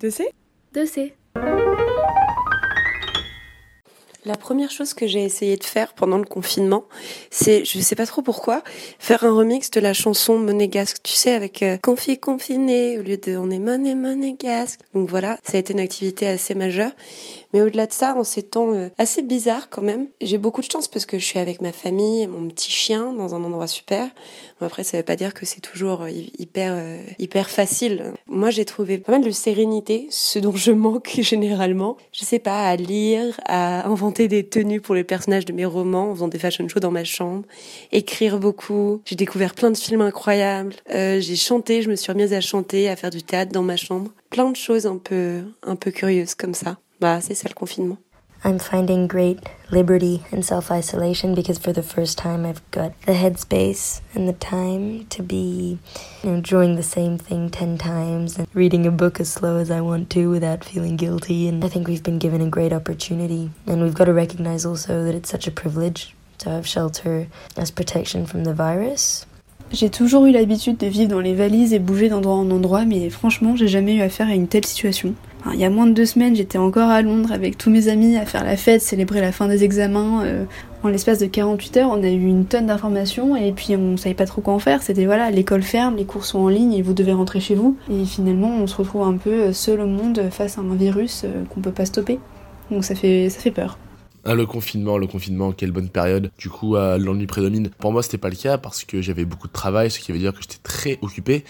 2C 2C. La première chose que j'ai essayé de faire pendant le confinement, c'est, je sais pas trop pourquoi, faire un remix de la chanson monégasque, tu sais, avec euh, Confi confiné au lieu de On est moné monégasque. Donc voilà, ça a été une activité assez majeure. Mais au-delà de ça, en ces temps euh, assez bizarres quand même, j'ai beaucoup de chance parce que je suis avec ma famille mon petit chien dans un endroit super. Bon, après, ça veut pas dire que c'est toujours euh, hyper euh, hyper facile. Moi, j'ai trouvé pas mal de sérénité, ce dont je manque généralement. Je sais pas, à lire, à inventer des tenues pour les personnages de mes romans en faisant des fashion shows dans ma chambre, écrire beaucoup. J'ai découvert plein de films incroyables. J'ai chanté, je me suis remise à chanter, à faire du théâtre dans ma chambre. Plein de choses un peu un peu curieuses comme ça. Bah, c'est ça le confinement. I'm finding great liberty and self isolation because for the first time I've got the headspace and the time to be you know, doing the same thing 10 times and reading a book as slow as I want to without feeling guilty. And I think we've been given a great opportunity. And we've got to recognize also that it's such a privilege to have shelter as protection from the virus. J'ai toujours eu l'habitude de vivre dans les valises et bouger d'endroit en endroit, mais franchement, j'ai jamais eu affaire à une telle situation. Il y a moins de deux semaines, j'étais encore à Londres avec tous mes amis à faire la fête, célébrer la fin des examens. Euh, en l'espace de 48 heures, on a eu une tonne d'informations et puis on savait pas trop quoi en faire. C'était voilà, l'école ferme, les cours sont en ligne et vous devez rentrer chez vous. Et finalement, on se retrouve un peu seul au monde face à un virus euh, qu'on peut pas stopper. Donc ça fait, ça fait peur. Ah, le confinement, le confinement, quelle bonne période. Du coup, euh, l'ennui prédomine. Pour moi, c'était pas le cas parce que j'avais beaucoup de travail, ce qui veut dire que j'étais très occupé.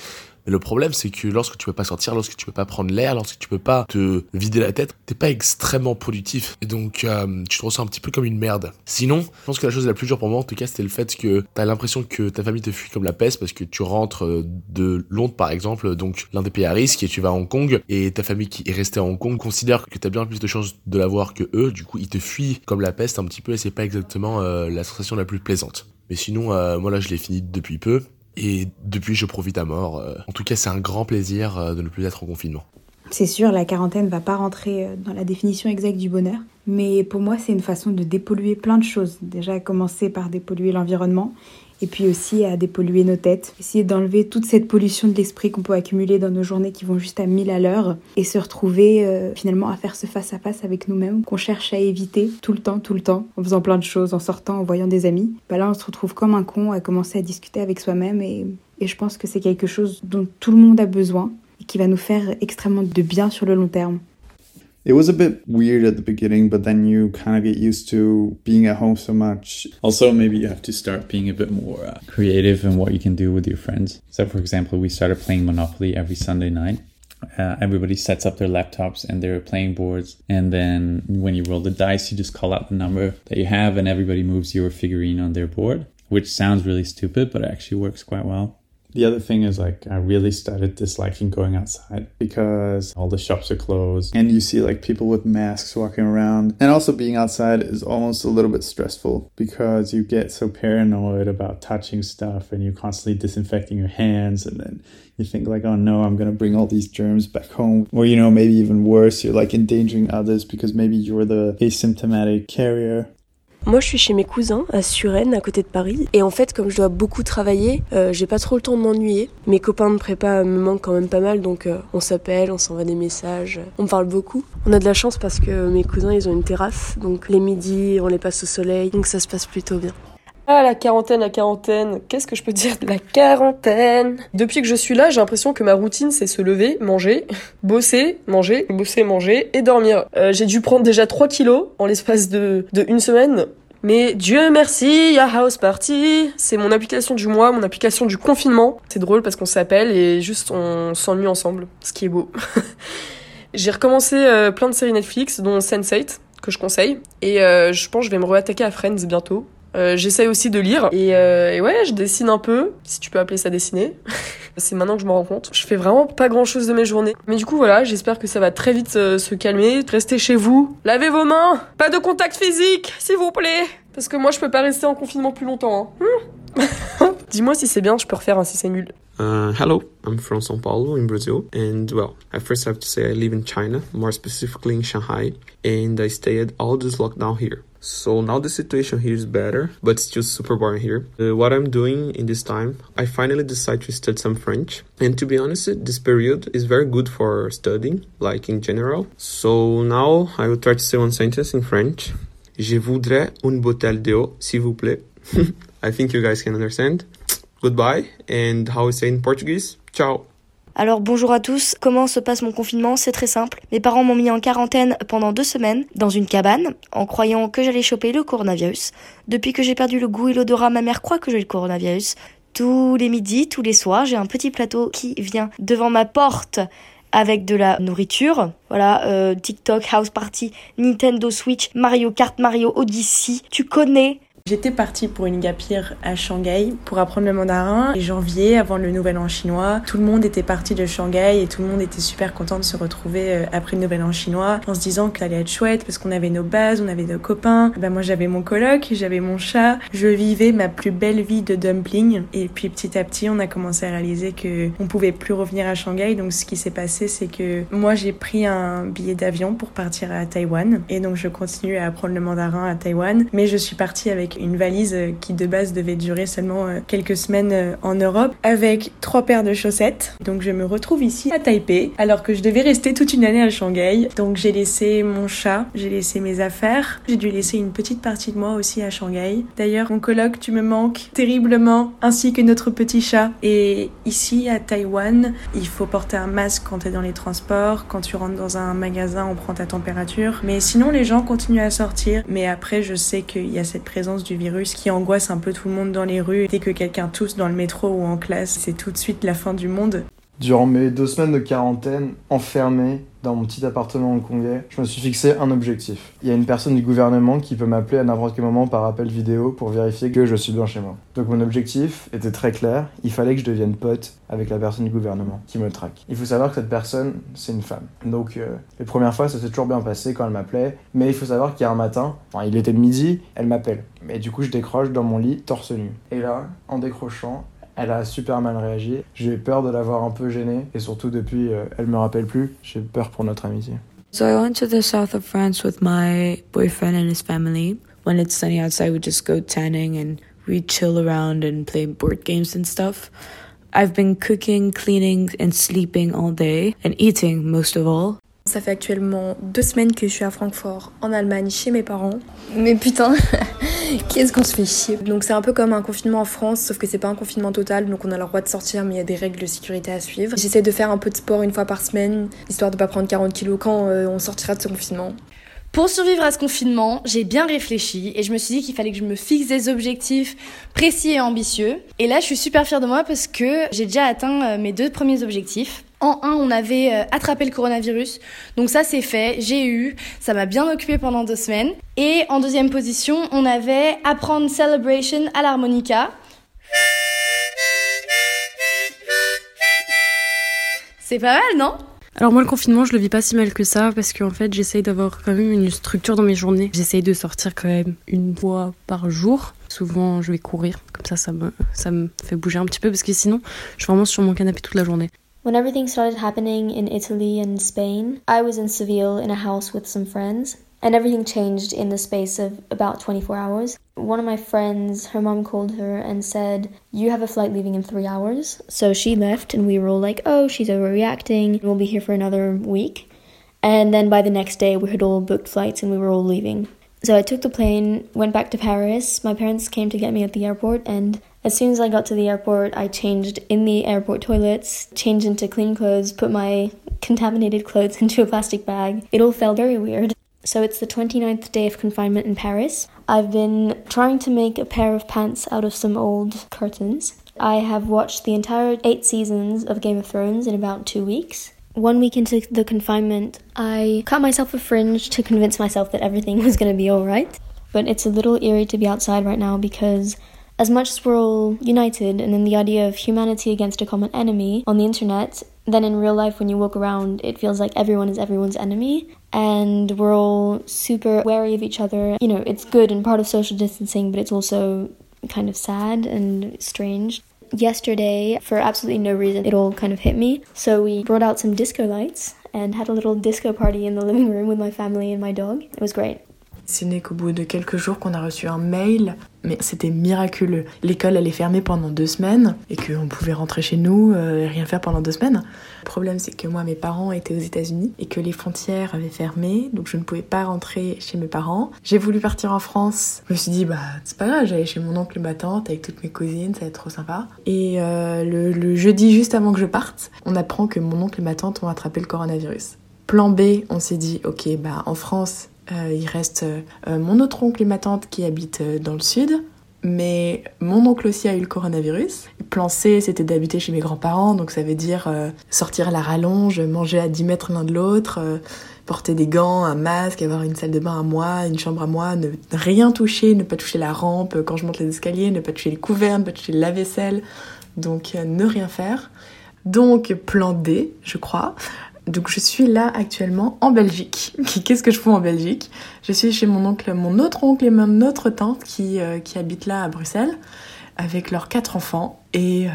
Mais le problème, c'est que lorsque tu peux pas sortir, lorsque tu peux pas prendre l'air, lorsque tu peux pas te vider la tête, t'es pas extrêmement productif. Et donc, euh, tu te ressens un petit peu comme une merde. Sinon, je pense que la chose la plus dure pour moi, en tout cas, c'était le fait que t'as l'impression que ta famille te fuit comme la peste parce que tu rentres euh, de Londres, par exemple, donc l'un des pays à risque, et tu vas à Hong Kong, et ta famille qui est restée à Hong Kong considère que t'as bien plus de chances de la voir que eux. Du coup, ils te fuient comme la peste un petit peu, et c'est pas exactement euh, la sensation la plus plaisante. Mais sinon, moi là, je l'ai fini depuis peu. Et depuis, je profite à mort. Euh, en tout cas, c'est un grand plaisir euh, de ne plus être en confinement. C'est sûr, la quarantaine va pas rentrer euh, dans la définition exacte du bonheur, mais pour moi, c'est une façon de dépolluer plein de choses. Déjà, commencer par dépolluer l'environnement et puis aussi à dépolluer nos têtes. Essayer d'enlever toute cette pollution de l'esprit qu'on peut accumuler dans nos journées qui vont juste à 1000 à l'heure et se retrouver euh, finalement à faire ce face à face avec nous-mêmes qu'on cherche à éviter tout le temps, tout le temps, en faisant plein de choses, en sortant, en voyant des amis. Bah là, on se retrouve comme un con à commencer à discuter avec soi-même et, et je pense que c'est quelque chose dont tout le monde a besoin et qui va nous faire extrêmement de bien sur le long terme. It was a bit weird at the beginning, but then you kind of get used to being at home so much. Also, maybe you have to start being a bit more uh, creative in what you can do with your friends. So, for example, we started playing Monopoly every Sunday night. Uh, everybody sets up their laptops and their playing boards, and then when you roll the dice, you just call out the number that you have, and everybody moves your figurine on their board, which sounds really stupid, but it actually works quite well. The other thing is like I really started disliking going outside because all the shops are closed and you see like people with masks walking around. And also being outside is almost a little bit stressful because you get so paranoid about touching stuff and you're constantly disinfecting your hands and then you think like oh no i'm gonna bring all these germs back home or you know maybe even worse you're like endangering others because maybe you're the asymptomatic carrier Moi, je suis chez mes cousins à Suresnes, à côté de Paris. Et en fait, comme je dois beaucoup travailler, euh, j'ai pas trop le temps de m'ennuyer. Mes copains de prépa me manquent quand même pas mal, donc euh, on s'appelle, on s'envoie des messages, on parle beaucoup. On a de la chance parce que mes cousins, ils ont une terrasse, donc les midis, on les passe au soleil, donc ça se passe plutôt bien. Ah, la quarantaine, la quarantaine. Qu'est-ce que je peux dire de la quarantaine? Depuis que je suis là, j'ai l'impression que ma routine, c'est se lever, manger, bosser, manger, bosser, manger et dormir. Euh, j'ai dû prendre déjà 3 kilos en l'espace de, de une semaine. Mais Dieu merci, ya House Party, c'est mon application du mois, mon application du confinement. C'est drôle parce qu'on s'appelle et juste on s'ennuie ensemble, ce qui est beau. J'ai recommencé euh, plein de séries Netflix, dont Sense8, que je conseille. Et euh, je pense que je vais me réattaquer à Friends bientôt. Euh, J'essaye aussi de lire et, euh, et, ouais, je dessine un peu, si tu peux appeler ça dessiner. c'est maintenant que je me rends compte. Je fais vraiment pas grand chose de mes journées. Mais du coup, voilà, j'espère que ça va très vite euh, se calmer. Restez chez vous, lavez vos mains, pas de contact physique, s'il vous plaît. Parce que moi, je peux pas rester en confinement plus longtemps. Hein. Dis-moi si c'est bien, je peux refaire un si c'est nul. Uh, hello, I'm from Sao Paulo in Brazil. And well, I first have to say I live in China, more specifically in Shanghai, and I stayed all this lockdown here. So now the situation here is better, but still super boring here. Uh, what I'm doing in this time, I finally decided to study some French. And to be honest, this period is very good for studying, like in general. So now I will try to say one sentence in French. Je voudrais une bouteille d'eau, s'il vous plaît. I think you guys can understand. Goodbye, and how we say in Portuguese, ciao. Alors bonjour à tous, comment se passe mon confinement? C'est très simple. Mes parents m'ont mis en quarantaine pendant deux semaines dans une cabane en croyant que j'allais choper le coronavirus. Depuis que j'ai perdu le goût et l'odorat, ma mère croit que j'ai le coronavirus. Tous les midis, tous les soirs, j'ai un petit plateau qui vient devant ma porte avec de la nourriture. Voilà, euh, TikTok, House Party, Nintendo Switch, Mario Kart, Mario Odyssey. Tu connais J'étais partie pour une gapire à Shanghai pour apprendre le mandarin. Et janvier, avant le nouvel an chinois, tout le monde était parti de Shanghai et tout le monde était super content de se retrouver euh, après le nouvel an chinois en se disant que ça allait être chouette parce qu'on avait nos bases, on avait nos copains. Ben moi j'avais mon coloc, j'avais mon chat. Je vivais ma plus belle vie de dumpling. Et puis petit à petit, on a commencé à réaliser que on pouvait plus revenir à Shanghai. Donc ce qui s'est passé, c'est que moi j'ai pris un billet d'avion pour partir à Taïwan. Et donc je continue à apprendre le mandarin à Taïwan. Mais je suis partie avec une valise qui de base devait durer seulement euh, quelques semaines euh, en Europe avec trois paires de chaussettes. Donc je me retrouve ici à Taipei alors que je devais rester toute une année à Shanghai. Donc j'ai laissé mon chat, j'ai laissé mes affaires, j'ai dû laisser une petite partie de moi aussi à Shanghai. D'ailleurs mon coloc, tu me manques terriblement ainsi que notre petit chat. Et ici à Taïwan, il faut porter un masque quand tu es dans les transports, quand tu rentres dans un magasin, on prend ta température. Mais sinon les gens continuent à sortir. Mais après je sais qu'il y a cette présence du virus qui angoisse un peu tout le monde dans les rues. Dès que quelqu'un tousse dans le métro ou en classe, c'est tout de suite la fin du monde. Durant mes deux semaines de quarantaine, enfermé dans mon petit appartement hongkongais, je me suis fixé un objectif. Il y a une personne du gouvernement qui peut m'appeler à n'importe quel moment par appel vidéo pour vérifier que je suis bien chez moi. Donc mon objectif était très clair, il fallait que je devienne pote avec la personne du gouvernement qui me traque. Il faut savoir que cette personne, c'est une femme. Donc euh, les premières fois, ça s'est toujours bien passé quand elle m'appelait, mais il faut savoir qu'il y a un matin, enfin il était midi, elle m'appelle. Mais du coup, je décroche dans mon lit, torse nu. Et là, en décrochant, elle a super mal réagi. J'ai peur de l'avoir un peu gênée et surtout depuis, euh, elle me rappelle plus. J'ai peur pour notre amitié. So I went to the south of France with my boyfriend and his family. When it's sunny outside, we just go tanning and we chill around and play board games and stuff. I've been cooking, cleaning, and sleeping all day, and eating most of all. Ça fait actuellement deux semaines que je suis à Francfort, en Allemagne, chez mes parents. Mais putain, qu'est-ce qu'on se fait chier? Donc c'est un peu comme un confinement en France, sauf que c'est pas un confinement total, donc on a le droit de sortir, mais il y a des règles de sécurité à suivre. J'essaie de faire un peu de sport une fois par semaine, histoire de pas prendre 40 kilos quand euh, on sortira de ce confinement. Pour survivre à ce confinement, j'ai bien réfléchi et je me suis dit qu'il fallait que je me fixe des objectifs précis et ambitieux. Et là, je suis super fière de moi parce que j'ai déjà atteint euh, mes deux premiers objectifs. En un, on avait euh, attrapé le coronavirus. Donc ça, c'est fait. J'ai eu. Ça m'a bien occupé pendant deux semaines. Et en deuxième position, on avait apprendre Celebration à l'harmonica. C'est pas mal, non? Alors moi le confinement je le vis pas si mal que ça parce qu'en fait j'essaye d'avoir quand même une structure dans mes journées. J'essaye de sortir quand même une fois par jour. Souvent je vais courir, comme ça ça me, ça me fait bouger un petit peu parce que sinon je suis vraiment sur mon canapé toute la journée. When everything started happening in Italy and Spain, I was in Seville in a house with some friends. And everything changed in the space of about 24 hours. One of my friends, her mom called her and said, You have a flight leaving in three hours. So she left, and we were all like, Oh, she's overreacting. We'll be here for another week. And then by the next day, we had all booked flights and we were all leaving. So I took the plane, went back to Paris. My parents came to get me at the airport, and as soon as I got to the airport, I changed in the airport toilets, changed into clean clothes, put my contaminated clothes into a plastic bag. It all felt very weird. So it's the 29th day of confinement in Paris. I've been trying to make a pair of pants out of some old curtains. I have watched the entire eight seasons of Game of Thrones in about two weeks. One week into the confinement, I cut myself a fringe to convince myself that everything was going to be alright. But it's a little eerie to be outside right now because as much as we're all united and in the idea of humanity against a common enemy on the internet, then in real life, when you walk around, it feels like everyone is everyone's enemy. And we're all super wary of each other. You know, it's good and part of social distancing, but it's also kind of sad and strange. yesterday, for absolutely no reason, it all kind of hit me. So we brought out some disco lights and had a little disco party in the living room with my family and my dog. It was great. Ce n'est qu'au bout de quelques jours qu'on a reçu un mail, mais c'était miraculeux. L'école elle est fermée pendant deux semaines et qu'on pouvait rentrer chez nous euh, et rien faire pendant deux semaines. Le problème c'est que moi mes parents étaient aux États-Unis et que les frontières avaient fermé, donc je ne pouvais pas rentrer chez mes parents. J'ai voulu partir en France. Je me suis dit bah c'est pas grave, j'allais chez mon oncle et ma tante avec toutes mes cousines, ça va être trop sympa. Et euh, le, jeudi juste avant que je parte, on apprend que mon oncle et ma tante ont attrapé le coronavirus. Plan B, on s'est dit ok bah en France il reste euh, mon autre oncle et ma tante qui habitent euh, dans le sud. Mais mon oncle aussi a eu le coronavirus. Plan C, c'était d'habiter chez mes grands-parents, donc ça veut dire sortir à la rallonge, manger à 10 mètres l'un de l'autre, porter des gants, un masque, avoir une salle de bain à moi, une chambre à moi, ne rien toucher, ne pas toucher la rampe quand je monte les escaliers, ne pas toucher les couverts, ne pas toucher la vaisselle, donc ne rien faire. Donc plan D, je crois, donc je suis là actuellement en Belgique. Qu'est-ce que je fais en Belgique? Je suis chez mon oncle, mon autre oncle et mon autre tante qui, euh, qui habitent là à Bruxelles avec leurs quatre enfants. Et euh,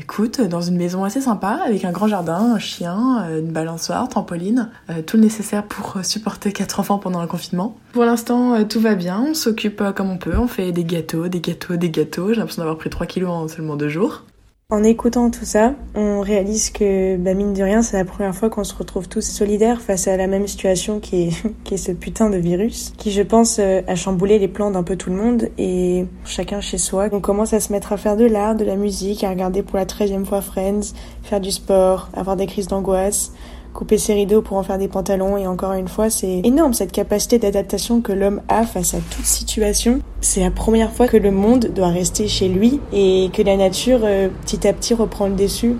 écoute, dans une maison assez sympa, avec un grand jardin, un chien, euh, une balançoire, trampoline, tout le nécessaire pour supporter quatre enfants pendant un confinement. Pour l'instant, tout va bien, on s'occupe comme on peut, on fait des gâteaux, des gâteaux, des gâteaux. J'ai l'impression d'avoir pris 3 kilos en seulement deux jours. En écoutant tout ça, on réalise que, bah, mine de rien, c'est la première fois qu'on se retrouve tous solidaires face à la même situation qui est, qui est ce putain de virus, qui, je pense, euh, a chamboulé les plans d'un peu tout le monde et chacun chez soi. On commence à se mettre à faire de l'art, de la musique, à regarder pour la treizième fois Friends, faire du sport, avoir des crises d'angoisse, couper ses rideaux pour en faire des pantalons et encore une fois c'est énorme cette capacité d'adaptation que l'homme a face à toute situation. C'est la première fois que le monde doit rester chez lui et que la nature euh, petit à petit reprend le dessus.